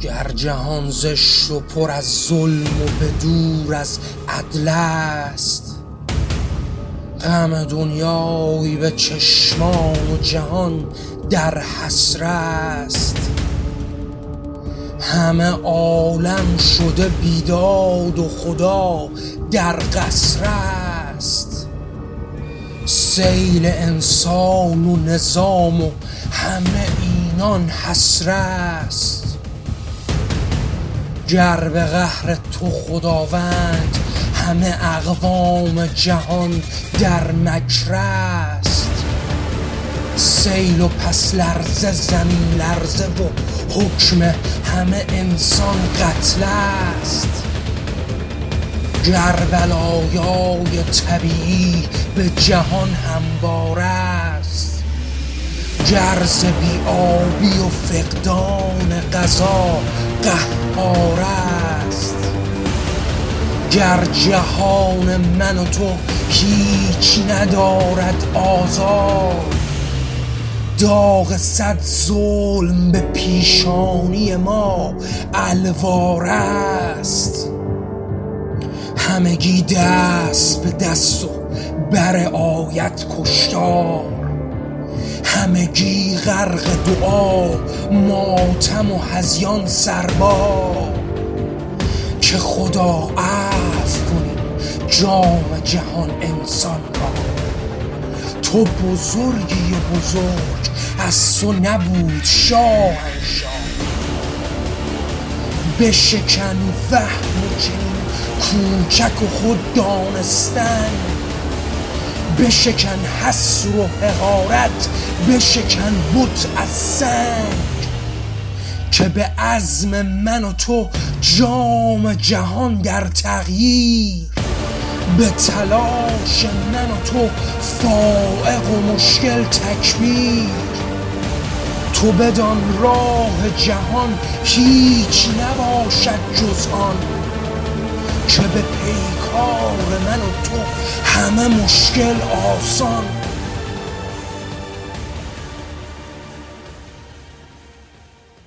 گر جهان زشت و پر از ظلم و به دور از عدل است غم دنیایی به چشمان و جهان در حسر است. همه عالم شده بیداد و خدا در قصر است. سیل انسان و نظام و همه اینان حسر است. گر به قهر تو خداوند همه اقوام جهان در مکر است. سیل و پس لرزه زمین لرزه و حکم همه انسان قتل است. گر بلایای طبیعی به جهان هموار است گر ز آبی و فقدان غذا قهار است. گر جهان من و تو هیچ ندارد آزاد داغ صد ظلم به پیشانی ما الوار است. همگی دست به دست و بر آیت کشتار. همگی غرق دعا ماتم و هزیان سربار که خدا عفو کنی جام جهان انسان را. تو بزرگی و بزرگ از تو نبود شاهنشاه بشکن وهم و چنین کوچک و خود دانستن. بشکن حسر و حقارت بشکن بت از سنگ. که به عزم من و تو جام جهان در تغییر. به تلاش من و تو فائق و مشکل تکبیر. تو بدان راه جهان هیچ نباشد جز آن. که به پیکار من و تو همه مشکل آسان